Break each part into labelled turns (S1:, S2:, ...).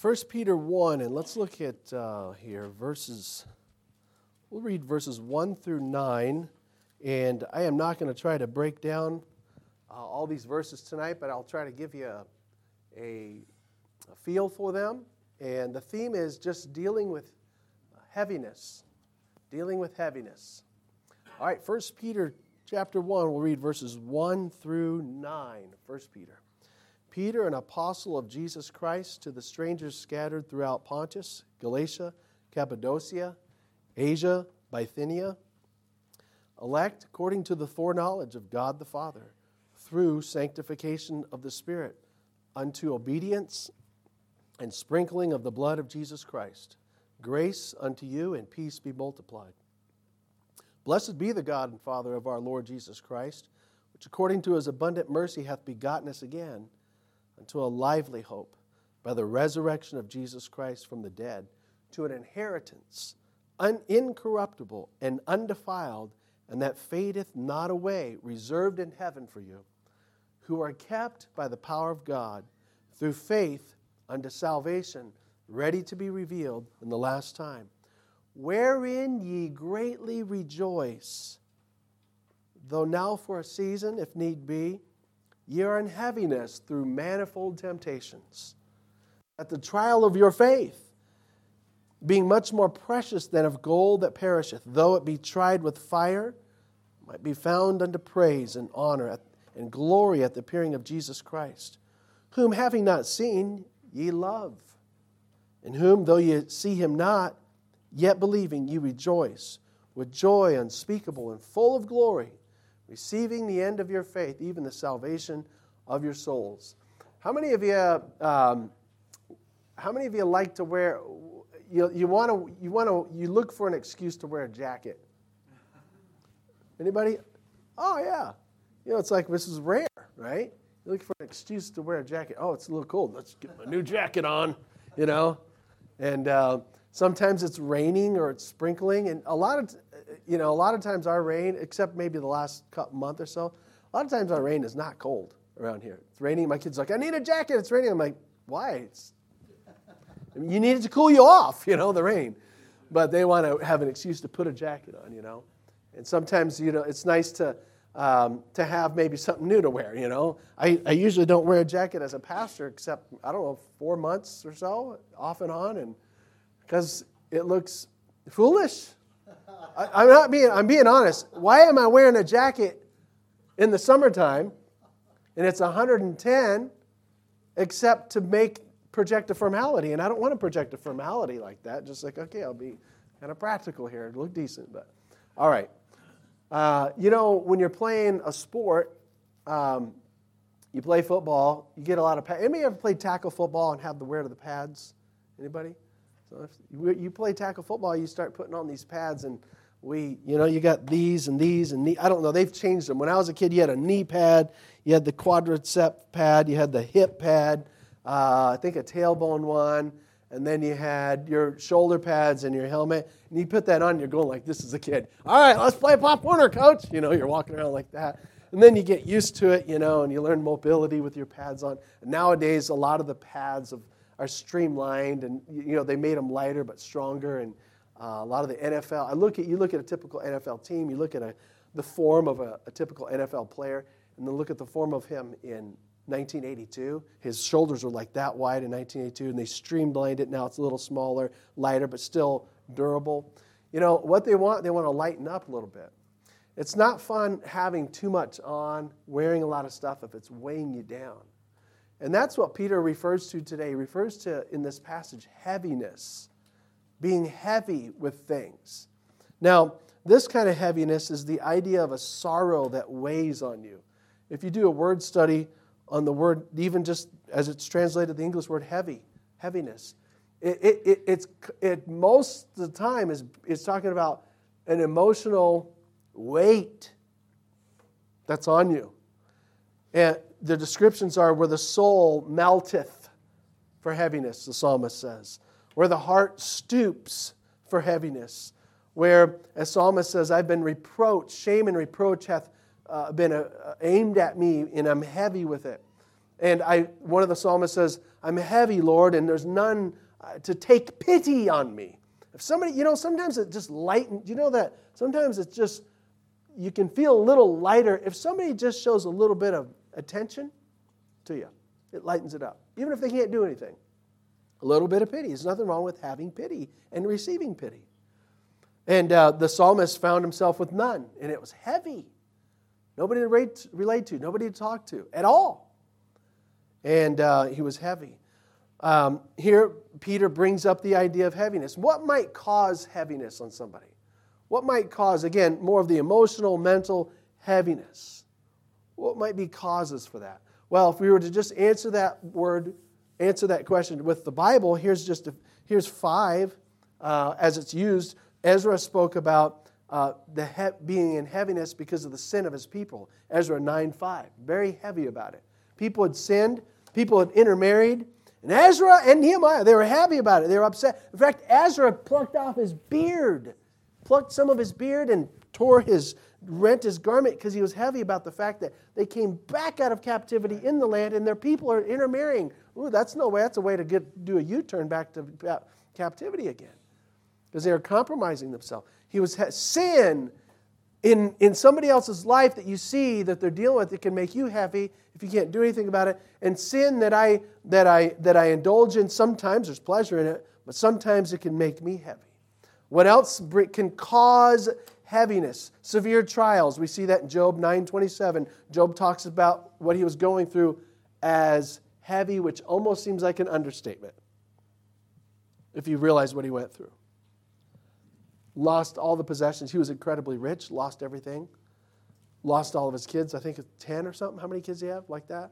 S1: 1 Peter 1, and let's look at uh, here verses, we'll read verses 1 through 9. And I am not going to try to break down uh, all these verses tonight, but I'll try to give you a, a, a feel for them. And the theme is just dealing with heaviness. Dealing with heaviness. All right, 1 Peter chapter 1, we'll read verses 1 through 9. 1 Peter. Peter, an apostle of Jesus Christ, to the strangers scattered throughout Pontus, Galatia, Cappadocia, Asia, Bithynia, elect according to the foreknowledge of God the Father, through sanctification of the Spirit, unto obedience and sprinkling of the blood of Jesus Christ. Grace unto you and peace be multiplied. Blessed be the God and Father of our Lord Jesus Christ, which according to his abundant mercy hath begotten us again unto a lively hope by the resurrection of Jesus Christ from the dead, to an inheritance un- incorruptible and undefiled, and that fadeth not away, reserved in heaven for you, who are kept by the power of God through faith unto salvation, ready to be revealed in the last time, wherein ye greatly rejoice, though now for a season, if need be, Ye are in heaviness through manifold temptations. At the trial of your faith, being much more precious than of gold that perisheth, though it be tried with fire, might be found unto praise and honor and glory at the appearing of Jesus Christ, whom having not seen, ye love, in whom, though ye see him not, yet believing, ye rejoice with joy unspeakable and full of glory receiving the end of your faith, even the salvation of your souls. How many of you, um, how many of you like to wear? You, you want to, you want to, you look for an excuse to wear a jacket. Anybody? Oh yeah. You know, it's like this is rare, right? You look for an excuse to wear a jacket. Oh, it's a little cold. Let's get my new jacket on. You know, and uh, sometimes it's raining or it's sprinkling, and a lot of you know, a lot of times our rain, except maybe the last month or so, a lot of times our rain is not cold around here. It's raining. My kid's like, I need a jacket. It's raining. I'm like, why? It's, you need it to cool you off, you know, the rain. But they want to have an excuse to put a jacket on, you know. And sometimes, you know, it's nice to, um, to have maybe something new to wear, you know. I, I usually don't wear a jacket as a pastor except, I don't know, four months or so, off and on, and because it looks foolish I, am not being, I'm being honest. Why am I wearing a jacket in the summertime and it's 110 except to make project a formality? And I don't want to project a formality like that. Just like, okay, I'll be kind of practical here, look decent. But all right. Uh, you know, when you're playing a sport, um, you play football, you get a lot of pads. Anybody ever played tackle football and have the wear of the pads? Anybody? So if you play tackle football, you start putting on these pads, and we, you know, you got these and these and knee, I don't know. They've changed them. When I was a kid, you had a knee pad, you had the quadricep pad, you had the hip pad, uh, I think a tailbone one, and then you had your shoulder pads and your helmet. And you put that on, you're going like this as a kid. All right, let's play Pop Warner, coach. You know, you're walking around like that. And then you get used to it, you know, and you learn mobility with your pads on. And nowadays, a lot of the pads of, are streamlined, and you know they made them lighter but stronger. And uh, a lot of the NFL, I look at you look at a typical NFL team, you look at a, the form of a, a typical NFL player, and then look at the form of him in 1982. His shoulders were like that wide in 1982, and they streamlined it. Now it's a little smaller, lighter, but still durable. You know, what they want, they want to lighten up a little bit. It's not fun having too much on, wearing a lot of stuff if it's weighing you down. And that's what Peter refers to today. He refers to, in this passage, heaviness being heavy with things. Now, this kind of heaviness is the idea of a sorrow that weighs on you. If you do a word study on the word, even just as it's translated, the English word heavy, heaviness, it, it, it, it's, it most of the time is, is talking about an emotional weight that's on you. And the descriptions are where the soul melteth for heaviness, the psalmist says where the heart stoops for heaviness, where, as psalmist says, I've been reproached, shame and reproach hath uh, been uh, aimed at me, and I'm heavy with it. And I, one of the psalmists says, I'm heavy, Lord, and there's none uh, to take pity on me. If somebody, you know, sometimes it just lightens, you know that sometimes it's just, you can feel a little lighter. If somebody just shows a little bit of attention to you, it lightens it up, even if they can't do anything. A little bit of pity. There's nothing wrong with having pity and receiving pity. And uh, the psalmist found himself with none, and it was heavy. Nobody to relate, to, nobody to talk to at all. And uh, he was heavy. Um, here, Peter brings up the idea of heaviness. What might cause heaviness on somebody? What might cause, again, more of the emotional, mental heaviness? What might be causes for that? Well, if we were to just answer that word, answer that question with the Bible, here's just a, here's five uh, as it's used Ezra spoke about uh, the he- being in heaviness because of the sin of his people. Ezra 9 5. Very heavy about it. People had sinned, people had intermarried. And Ezra and Nehemiah, they were heavy about it. They were upset. In fact, Ezra plucked off his beard, plucked some of his beard and tore his, rent his garment because he was heavy about the fact that they came back out of captivity in the land and their people are intermarrying. Ooh, that's no way. That's a way to get, do a U turn back to captivity again because they are compromising themselves. He was sin in, in somebody else's life that you see that they're dealing with that can make you heavy if you can't do anything about it. And sin that I that I that I indulge in, sometimes there's pleasure in it, but sometimes it can make me heavy. What else can cause heaviness? Severe trials. We see that in Job 9:27. Job talks about what he was going through as heavy, which almost seems like an understatement. If you realize what he went through lost all the possessions. He was incredibly rich, lost everything, lost all of his kids. I think 10 or something. How many kids do you have like that?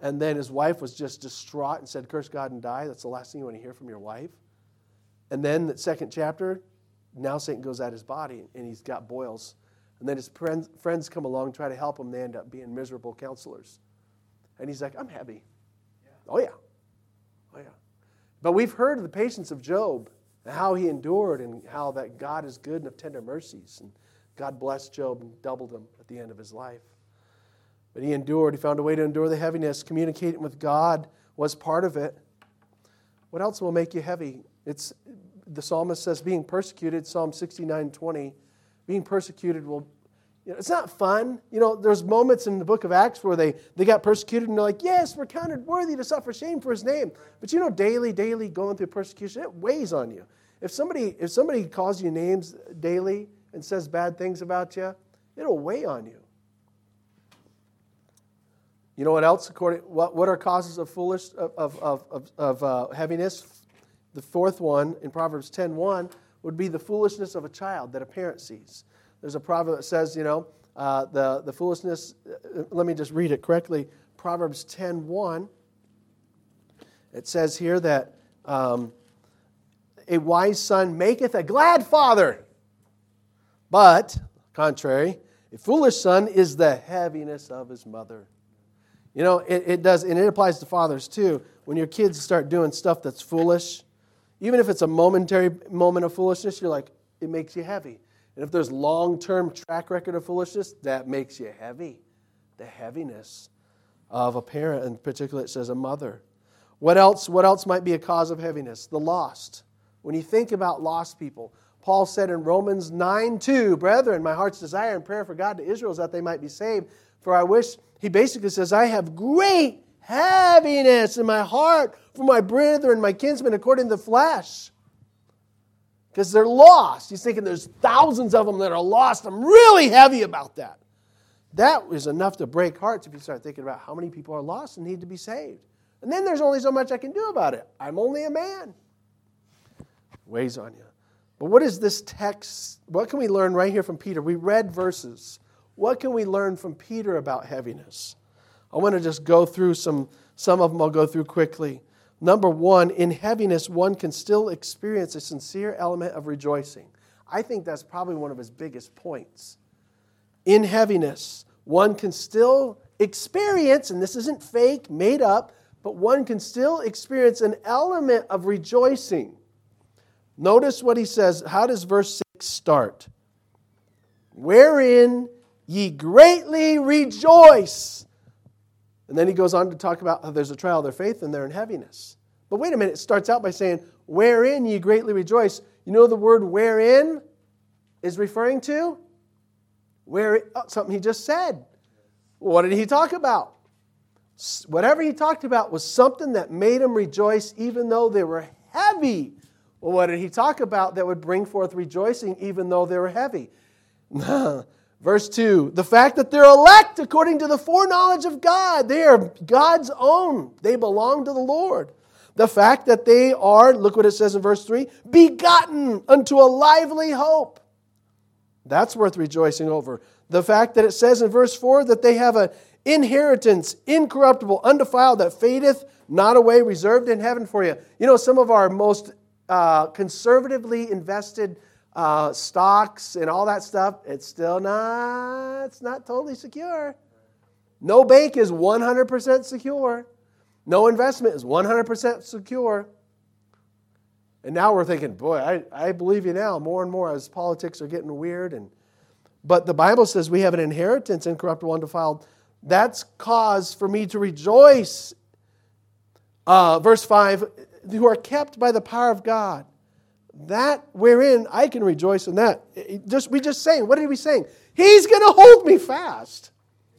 S1: And then his wife was just distraught and said, Curse God and die. That's the last thing you want to hear from your wife. And then the second chapter, now Satan goes at his body and he's got boils. And then his friends, friends come along, try to help him. They end up being miserable counselors. And he's like, I'm happy. Yeah. Oh, yeah. Oh, yeah. But we've heard of the patience of Job and how he endured and how that God is good and of tender mercies. And God blessed Job and doubled him at the end of his life. But he endured. He found a way to endure the heaviness. Communicating with God was part of it. What else will make you heavy? It's the psalmist says being persecuted, Psalm 69 20. Being persecuted will you know, it's not fun. You know, there's moments in the book of Acts where they, they got persecuted and they're like, yes, we're counted worthy to suffer shame for his name. But you know, daily, daily going through persecution, it weighs on you. If somebody, if somebody calls you names daily and says bad things about you, it'll weigh on you. You know what else? According, what, what are causes of foolish of, of, of, of uh, heaviness? The fourth one in Proverbs 10:1 would be the foolishness of a child that a parent sees. There's a proverb that says, you know, uh, the, the foolishness, uh, let me just read it correctly. Proverbs 10.1, it says here that um, a wise son maketh a glad father, but, contrary, a foolish son is the heaviness of his mother. You know, it, it does, and it applies to fathers too. When your kids start doing stuff that's foolish, even if it's a momentary moment of foolishness, you're like, it makes you heavy. And if there's long term track record of foolishness, that makes you heavy. The heaviness of a parent, in particular, it says a mother. What else, what else might be a cause of heaviness? The lost. When you think about lost people, Paul said in Romans 9 2, Brethren, my heart's desire and prayer for God to Israel is that they might be saved. For I wish, he basically says, I have great heaviness in my heart for my brethren, my kinsmen, according to the flesh because they're lost. He's thinking there's thousands of them that are lost. I'm really heavy about that. That is enough to break hearts if you start thinking about how many people are lost and need to be saved. And then there's only so much I can do about it. I'm only a man. Weighs on you. But what is this text? What can we learn right here from Peter? We read verses. What can we learn from Peter about heaviness? I want to just go through some, some of them I'll go through quickly. Number one, in heaviness, one can still experience a sincere element of rejoicing. I think that's probably one of his biggest points. In heaviness, one can still experience, and this isn't fake, made up, but one can still experience an element of rejoicing. Notice what he says. How does verse 6 start? Wherein ye greatly rejoice. And then he goes on to talk about how there's a trial of their faith and they're in heaviness. But wait a minute, it starts out by saying, Wherein ye greatly rejoice. You know the word wherein is referring to? Where oh, something he just said. What did he talk about? Whatever he talked about was something that made him rejoice even though they were heavy. Well, what did he talk about that would bring forth rejoicing even though they were heavy? Verse 2 the fact that they're elect according to the foreknowledge of God. They are God's own, they belong to the Lord. The fact that they are, look what it says in verse 3 begotten unto a lively hope. That's worth rejoicing over. The fact that it says in verse 4 that they have an inheritance, incorruptible, undefiled, that fadeth not away, reserved in heaven for you. You know, some of our most uh, conservatively invested uh, stocks and all that stuff, it's still not, it's not totally secure. No bank is 100% secure. No investment is 100% secure. And now we're thinking, boy, I, I believe you now more and more as politics are getting weird. And, but the Bible says we have an inheritance, incorruptible, undefiled. That's cause for me to rejoice. Uh, verse 5 who are kept by the power of God that wherein I can rejoice in that. Just we just saying, what are we saying? He's going to hold me fast.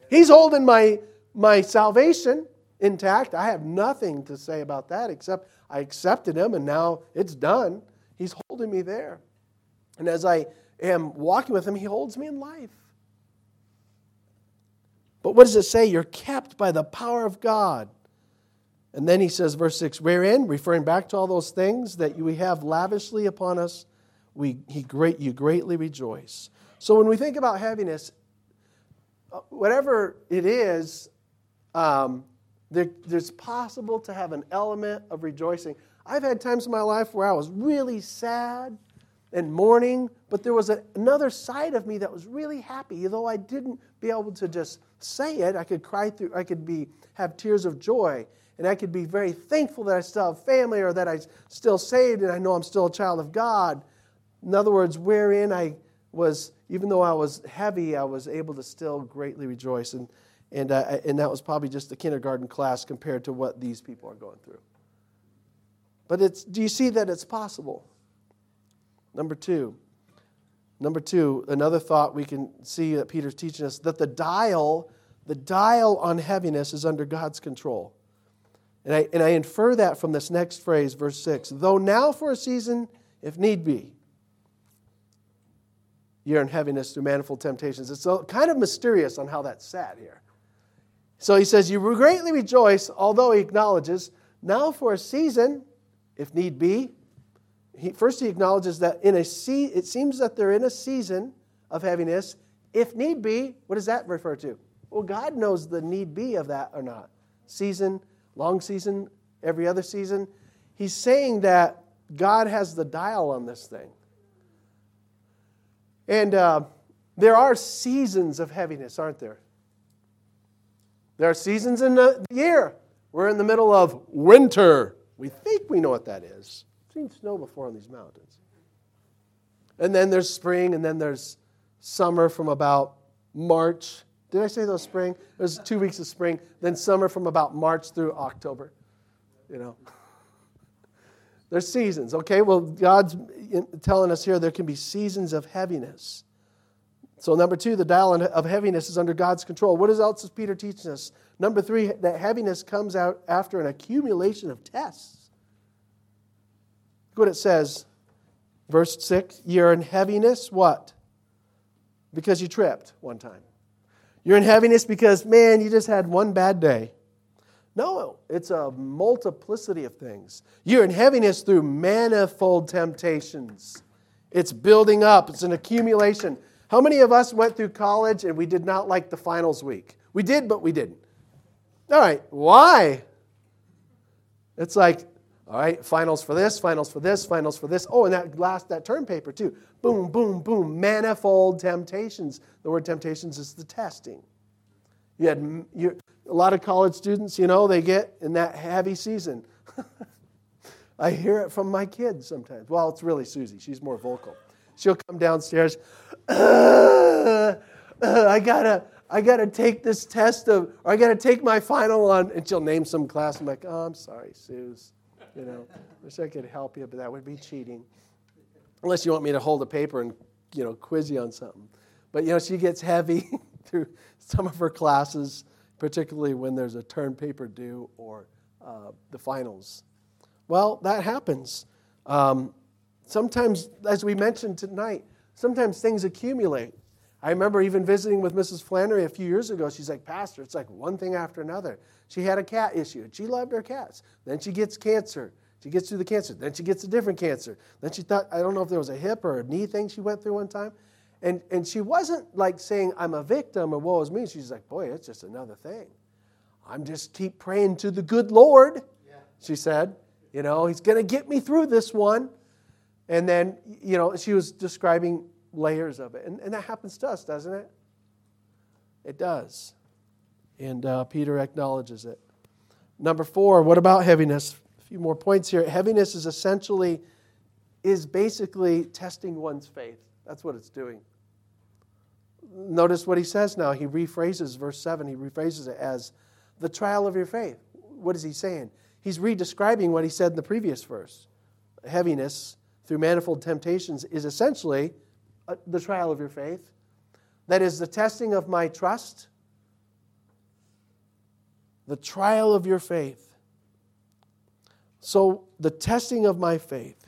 S1: He's holding my my salvation intact. I have nothing to say about that except I accepted him and now it's done. He's holding me there. And as I am walking with him, he holds me in life. But what does it say? You're kept by the power of God. And then he says, verse 6, wherein, referring back to all those things that we have lavishly upon us, we, he great, you greatly rejoice. So when we think about heaviness, uh, whatever it is, um, there, there's possible to have an element of rejoicing. I've had times in my life where I was really sad and mourning, but there was a, another side of me that was really happy. Though I didn't be able to just say it, I could cry through, I could be have tears of joy and I could be very thankful that I still have family or that I'm still saved and I know I'm still a child of God. In other words, wherein I was, even though I was heavy, I was able to still greatly rejoice. And, and, uh, and that was probably just the kindergarten class compared to what these people are going through. But it's, do you see that it's possible? Number two. Number two, another thought we can see that Peter's teaching us that the dial, the dial on heaviness is under God's control. And I, and I infer that from this next phrase, verse 6 though now for a season, if need be, you're in heaviness through manifold temptations. It's kind of mysterious on how that's said here. So he says, You greatly rejoice, although he acknowledges, now for a season, if need be. He, first, he acknowledges that in a se- it seems that they're in a season of heaviness. If need be, what does that refer to? Well, God knows the need be of that or not. Season long season, every other season. He's saying that God has the dial on this thing. And uh, there are seasons of heaviness, aren't there? There are seasons in the year. We're in the middle of winter. We think we know what that is. Seen snow before on these mountains. And then there's spring, and then there's summer from about March did I say those spring? There's two weeks of spring, then summer from about March through October. You know. There's seasons, okay? Well, God's telling us here there can be seasons of heaviness. So, number two, the dial of heaviness is under God's control. What else is Peter teaching us? Number three, that heaviness comes out after an accumulation of tests. Look what it says. Verse 6 You're in heaviness, what? Because you tripped one time. You're in heaviness because, man, you just had one bad day. No, it's a multiplicity of things. You're in heaviness through manifold temptations. It's building up, it's an accumulation. How many of us went through college and we did not like the finals week? We did, but we didn't. All right, why? It's like, all right, finals for this, finals for this, finals for this. Oh, and that last that term paper too. Boom, boom, boom. Manifold temptations. The word temptations is the testing. You had you, a lot of college students, you know, they get in that heavy season. I hear it from my kids sometimes. Well, it's really Susie. She's more vocal. She'll come downstairs. Uh, uh, I gotta, I got to take this test of, or I got to take my final on, and she'll name some class. I'm like, oh, I'm sorry, Suze. You know, wish I could help you, but that would be cheating. Unless you want me to hold a paper and, you know, quiz you on something. But, you know, she gets heavy through some of her classes, particularly when there's a term paper due or uh, the finals. Well, that happens. Um, sometimes, as we mentioned tonight, sometimes things accumulate. I remember even visiting with Mrs. Flannery a few years ago. She's like, Pastor, it's like one thing after another. She had a cat issue. She loved her cats. Then she gets cancer. She gets through the cancer. Then she gets a different cancer. Then she thought, I don't know if there was a hip or a knee thing she went through one time. And, and she wasn't like saying, I'm a victim or woe is me. She's like, boy, it's just another thing. I'm just keep praying to the good Lord, yeah. she said. You know, he's going to get me through this one. And then, you know, she was describing layers of it. And, and that happens to us, doesn't it? It does. And uh, Peter acknowledges it. Number four, what about heaviness? A few more points here. Heaviness is essentially, is basically testing one's faith. That's what it's doing. Notice what he says now. He rephrases verse 7. He rephrases it as the trial of your faith. What is he saying? He's redescribing what he said in the previous verse. Heaviness through manifold temptations is essentially the trial of your faith. That is the testing of my trust, the trial of your faith. So, the testing of my faith.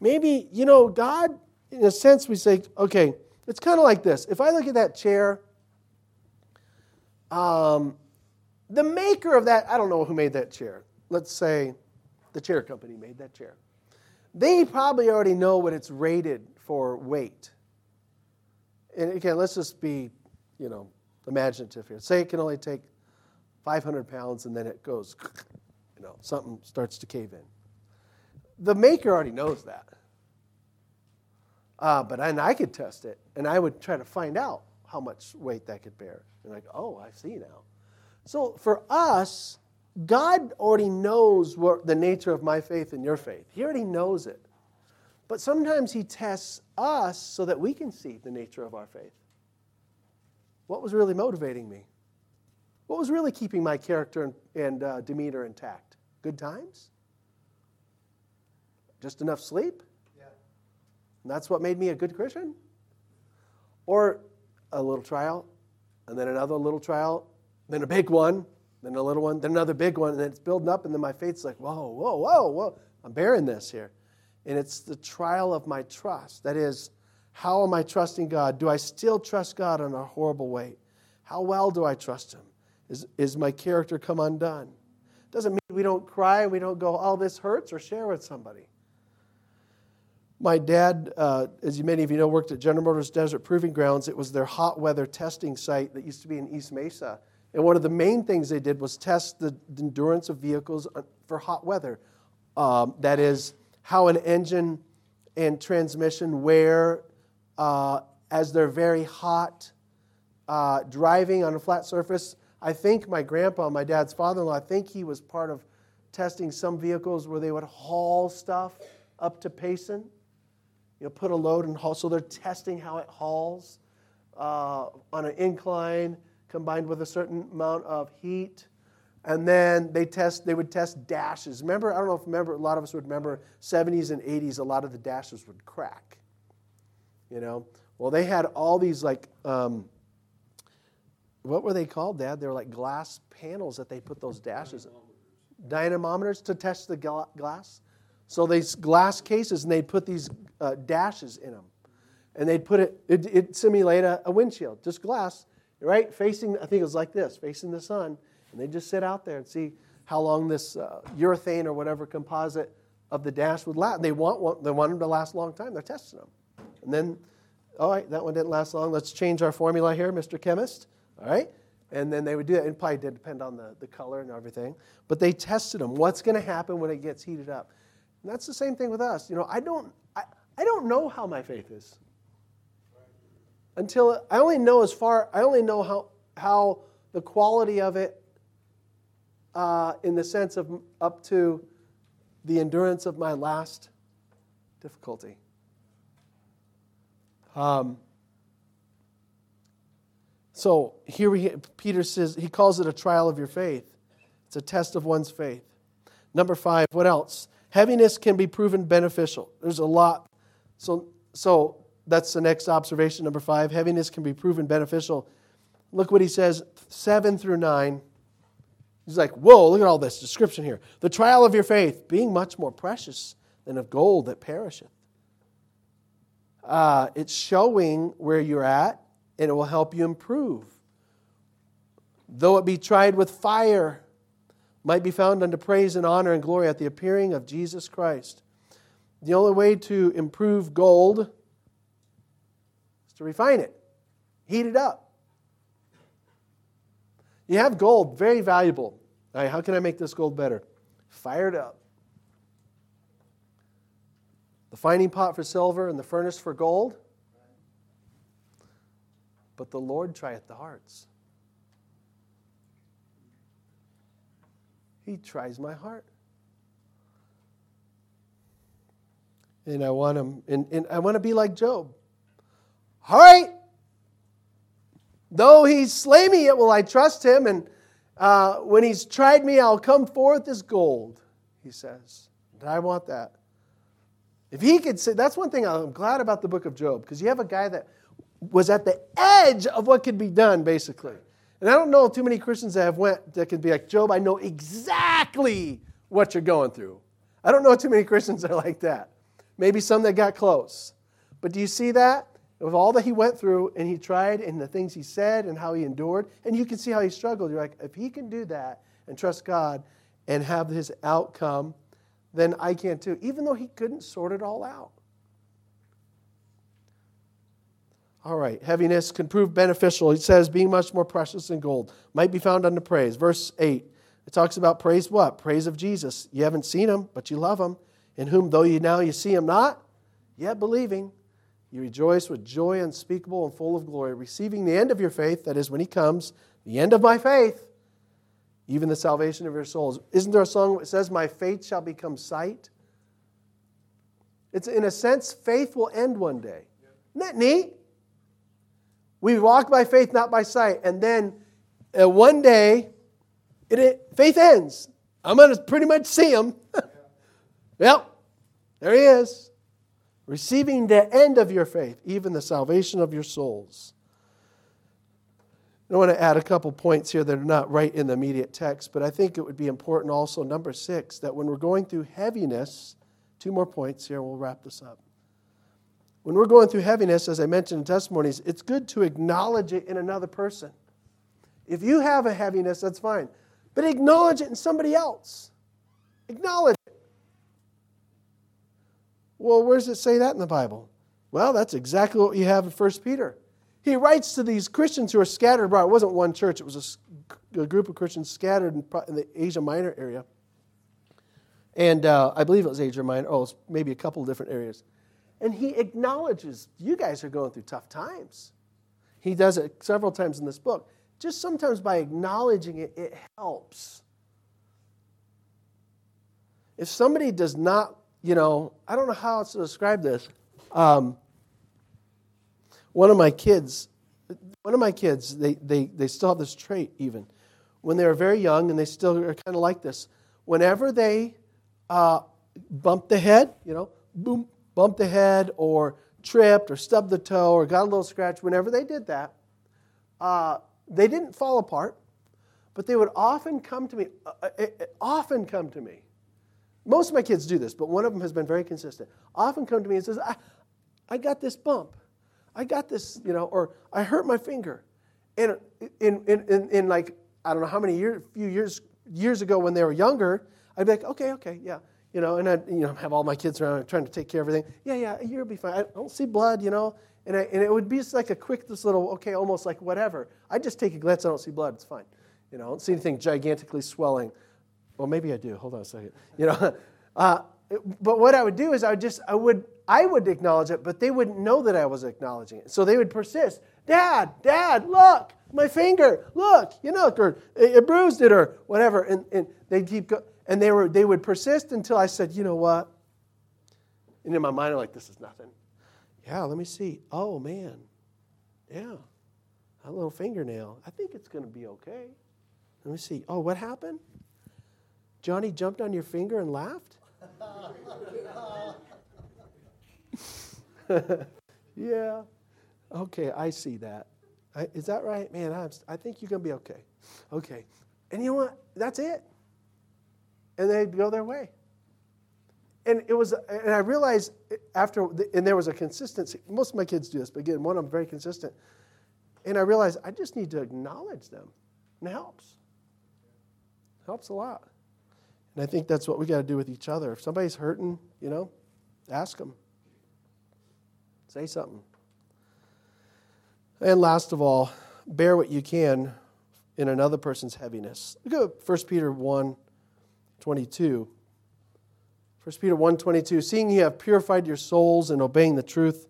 S1: Maybe, you know, God, in a sense, we say, okay, it's kind of like this. If I look at that chair, um, the maker of that, I don't know who made that chair. Let's say the chair company made that chair they probably already know what it's rated for weight. And again, let's just be, you know, imaginative here. Say it can only take 500 pounds and then it goes, you know, something starts to cave in. The maker already knows that. Uh, but and I could test it, and I would try to find out how much weight that could bear. And like, oh, I see now. So for us, God already knows what the nature of my faith and your faith. He already knows it. But sometimes He tests us so that we can see the nature of our faith. What was really motivating me? What was really keeping my character and, and uh, demeanor intact? Good times? Just enough sleep? Yeah. And that's what made me a good Christian? Or a little trial, and then another little trial, then a big one, then a little one, then another big one, and it's building up, and then my faith's like, whoa, whoa, whoa, whoa. I'm bearing this here. And it's the trial of my trust. That is, how am I trusting God? Do I still trust God in a horrible way? How well do I trust Him? Is, is my character come undone? Doesn't mean we don't cry, and we don't go, oh, this hurts, or share with somebody. My dad, uh, as many of you know, worked at General Motors Desert Proving Grounds. It was their hot weather testing site that used to be in East Mesa. And one of the main things they did was test the endurance of vehicles uh, for hot weather. Um, that is, how an engine and transmission wear uh, as they're very hot, uh, driving on a flat surface. I think my grandpa, my dad's father in law, I think he was part of testing some vehicles where they would haul stuff up to Payson. You know, put a load and haul. So they're testing how it hauls uh, on an incline combined with a certain amount of heat. And then they test, they would test dashes. Remember, I don't know if remember, a lot of us would remember 70s and 80s, a lot of the dashes would crack. You know? Well, they had all these like, um, what were they called, Dad? They were like glass panels that they put those dashes in. Dynamometers to test the glass. So these glass cases, and they'd put these uh, dashes in them. And they'd put it, it, it simulate a, a windshield, just glass right? Facing, I think it was like this, facing the sun. And they just sit out there and see how long this uh, urethane or whatever composite of the dash would last. They want, they want them to last a long time. They're testing them. And then, all right, that one didn't last long. Let's change our formula here, Mr. Chemist. All right? And then they would do that. It probably did depend on the, the color and everything. But they tested them. What's going to happen when it gets heated up? And that's the same thing with us. You know, I don't, I, I don't know how my faith is until I only know as far, I only know how, how the quality of it uh, in the sense of up to the endurance of my last difficulty. Um, So here we, Peter says, he calls it a trial of your faith. It's a test of one's faith. Number five, what else? Heaviness can be proven beneficial. There's a lot. So, so that's the next observation, number five. Heaviness can be proven beneficial. Look what he says, seven through nine. He's like, whoa, look at all this description here. The trial of your faith, being much more precious than of gold that perisheth. Uh, it's showing where you're at, and it will help you improve. Though it be tried with fire, might be found unto praise and honor and glory at the appearing of Jesus Christ. The only way to improve gold to refine it, heat it up. You have gold, very valuable. Right, how can I make this gold better? Fire it up. The fining pot for silver and the furnace for gold. But the Lord trieth the hearts. He tries my heart. And I want him, and, and I want to be like Job. All right, Though he slay me, yet will I trust him. And uh, when he's tried me, I'll come forth as gold, he says. And I want that. If he could say, that's one thing I'm glad about the book of Job, because you have a guy that was at the edge of what could be done, basically. And I don't know too many Christians that have went that can be like, Job, I know exactly what you're going through. I don't know too many Christians that are like that. Maybe some that got close. But do you see that? Of all that he went through and he tried and the things he said and how he endured, and you can see how he struggled. You're like, if he can do that and trust God and have his outcome, then I can too, even though he couldn't sort it all out. All right, heaviness can prove beneficial. He says, being much more precious than gold, might be found unto praise. Verse 8, it talks about praise what? Praise of Jesus. You haven't seen him, but you love him, in whom though you now you see him not, yet believing, you rejoice with joy unspeakable and full of glory, receiving the end of your faith, that is, when He comes, the end of my faith, even the salvation of your souls. Isn't there a song that says, My faith shall become sight? It's in a sense, faith will end one day. Isn't that neat? We walk by faith, not by sight. And then uh, one day, it, it, faith ends. I'm going to pretty much see him. yep, there he is receiving the end of your faith, even the salvation of your souls. I want to add a couple points here that are not right in the immediate text, but I think it would be important also, number six, that when we're going through heaviness, two more points here, we'll wrap this up. When we're going through heaviness, as I mentioned in testimonies, it's good to acknowledge it in another person. If you have a heaviness, that's fine, but acknowledge it in somebody else. Acknowledge well, where does it say that in the Bible? Well, that's exactly what you have in 1 Peter. He writes to these Christians who are scattered abroad. It wasn't one church, it was a, a group of Christians scattered in, in, the Asia Minor area. And uh, I believe it was Asia Minor, oh, maybe a couple different areas. And he acknowledges, you guys are going through tough times. He does it several times in this book. Just sometimes by acknowledging it, it helps. If somebody does not you know, I don't know how else to describe this. Um, one of my kids, one of my kids, they, they, they still have this trait even. When they were very young and they still are kind of like this, whenever they uh, bumped the head, you know, boom, bumped the head or tripped or stubbed the toe or got a little scratch, whenever they did that, uh, they didn't fall apart, but they would often come to me, uh, uh, uh often come to me most of my kids do this, but one of them has been very consistent. Often come to me and says, I, I got this bump. I got this, you know, or I hurt my finger. And in, in, in, in like, I don't know how many years, few years, years ago when they were younger, I'd be like, okay, okay, yeah. You know, and I'd, you know, have all my kids around trying to take care of everything. Yeah, yeah, you'll be fine. I don't see blood, you know. And, I, and it would be just like a quick, this little, okay, almost like whatever. I just take a glance, I don't see blood, it's fine. You know, I don't see anything gigantically swelling. Well, maybe I do. Hold on a second. You know, uh, but what I would do is I would just I would I would acknowledge it, but they wouldn't know that I was acknowledging it. So they would persist. Dad, Dad, look, my finger, look, you know, or it bruised it or whatever, and, and they'd keep go, and they were they would persist until I said, you know what? And in my mind, I'm like, this is nothing. Yeah, let me see. Oh man, yeah. a little fingernail. I think it's going to be okay. Let me see. Oh, what happened? Johnny jumped on your finger and laughed? yeah. Okay, I see that. I, is that right? Man, I'm, I think you're going to be okay. Okay. And you know what? That's it. And they'd go their way. And it was, and I realized after, and there was a consistency. Most of my kids do this, but again, one of them very consistent. And I realized I just need to acknowledge them. And it helps. It helps a lot. And I think that's what we got to do with each other. If somebody's hurting, you know, ask them. Say something. And last of all, bear what you can in another person's heaviness. Look at 1 Peter 1 22. 1 Peter 1 22. Seeing you have purified your souls in obeying the truth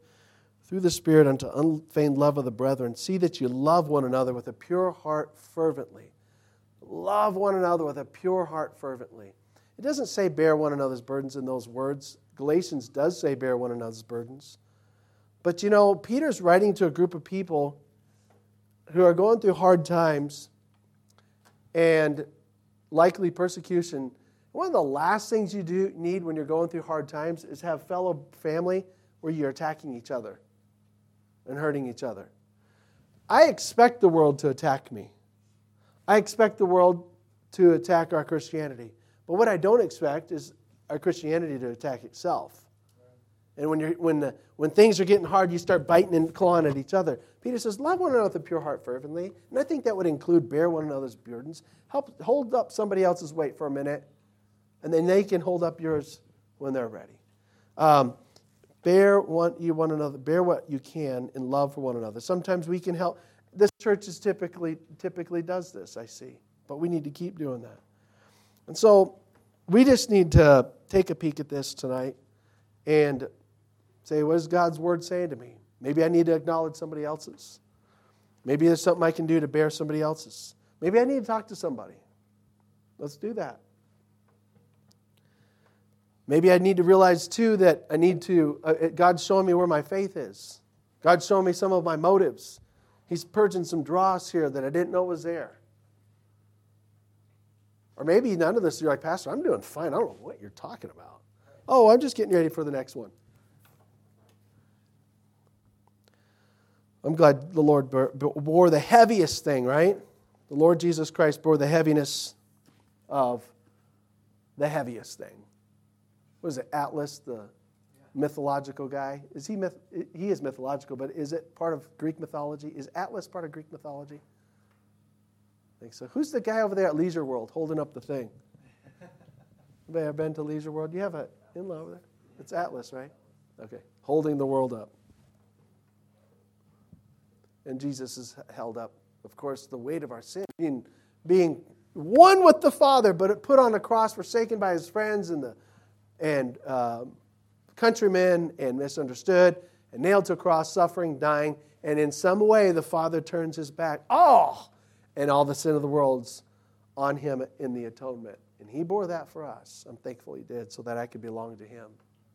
S1: through the Spirit unto unfeigned love of the brethren, see that you love one another with a pure heart fervently. Love one another with a pure heart fervently. It doesn't say bear one another's burdens in those words. Galatians does say bear one another's burdens. But you know, Peter's writing to a group of people who are going through hard times and likely persecution. One of the last things you do need when you're going through hard times is have fellow family where you're attacking each other and hurting each other. I expect the world to attack me. I expect the world to attack our Christianity. But what I don't expect is our Christianity to attack itself. And when, you're, when, the, when things are getting hard, you start biting and clawing at each other. Peter says, Love one another with a pure heart fervently. And I think that would include bear one another's burdens. Help hold up somebody else's weight for a minute, and then they can hold up yours when they're ready. Um, bear one, you one another, bear what you can in love for one another. Sometimes we can help. This church is typically typically does this, I see. But we need to keep doing that. And so we just need to take a peek at this tonight and say, what is God's word saying to me? Maybe I need to acknowledge somebody else's. Maybe there's something I can do to bear somebody else's. Maybe I need to talk to somebody. Let's do that. Maybe I need to realize too that I need to, uh, God's showing me where my faith is. God's showing me some of my motives. He's purging some dross here that I didn't know was there. Or maybe none of this, you're like, Pastor, I'm doing fine. I don't know what you're talking about. Oh, I'm just getting ready for the next one. I'm glad the Lord bore the heaviest thing, right? The Lord Jesus Christ bore the heaviness of the heaviest thing. What is it, Atlas, the mythological guy? Is he myth? He is mythological, but is it part of Greek mythology? Is Atlas part of Greek mythology? I think so. Who's the guy over there at Leisure World holding up the thing? Anybody ever been to Leisure World? You have an in-law over there? It's Atlas, right? Okay, holding the world up and Jesus is held up. Of course, the weight of our sin, being, being one with the Father, but put on a cross, forsaken by his friends and, the, and uh, countrymen, and misunderstood, and nailed to a cross, suffering, dying, and in some way the Father turns his back. Oh! And all the sin of the world's on him in the atonement. And he bore that for us. I'm thankful he did so that I could belong to him.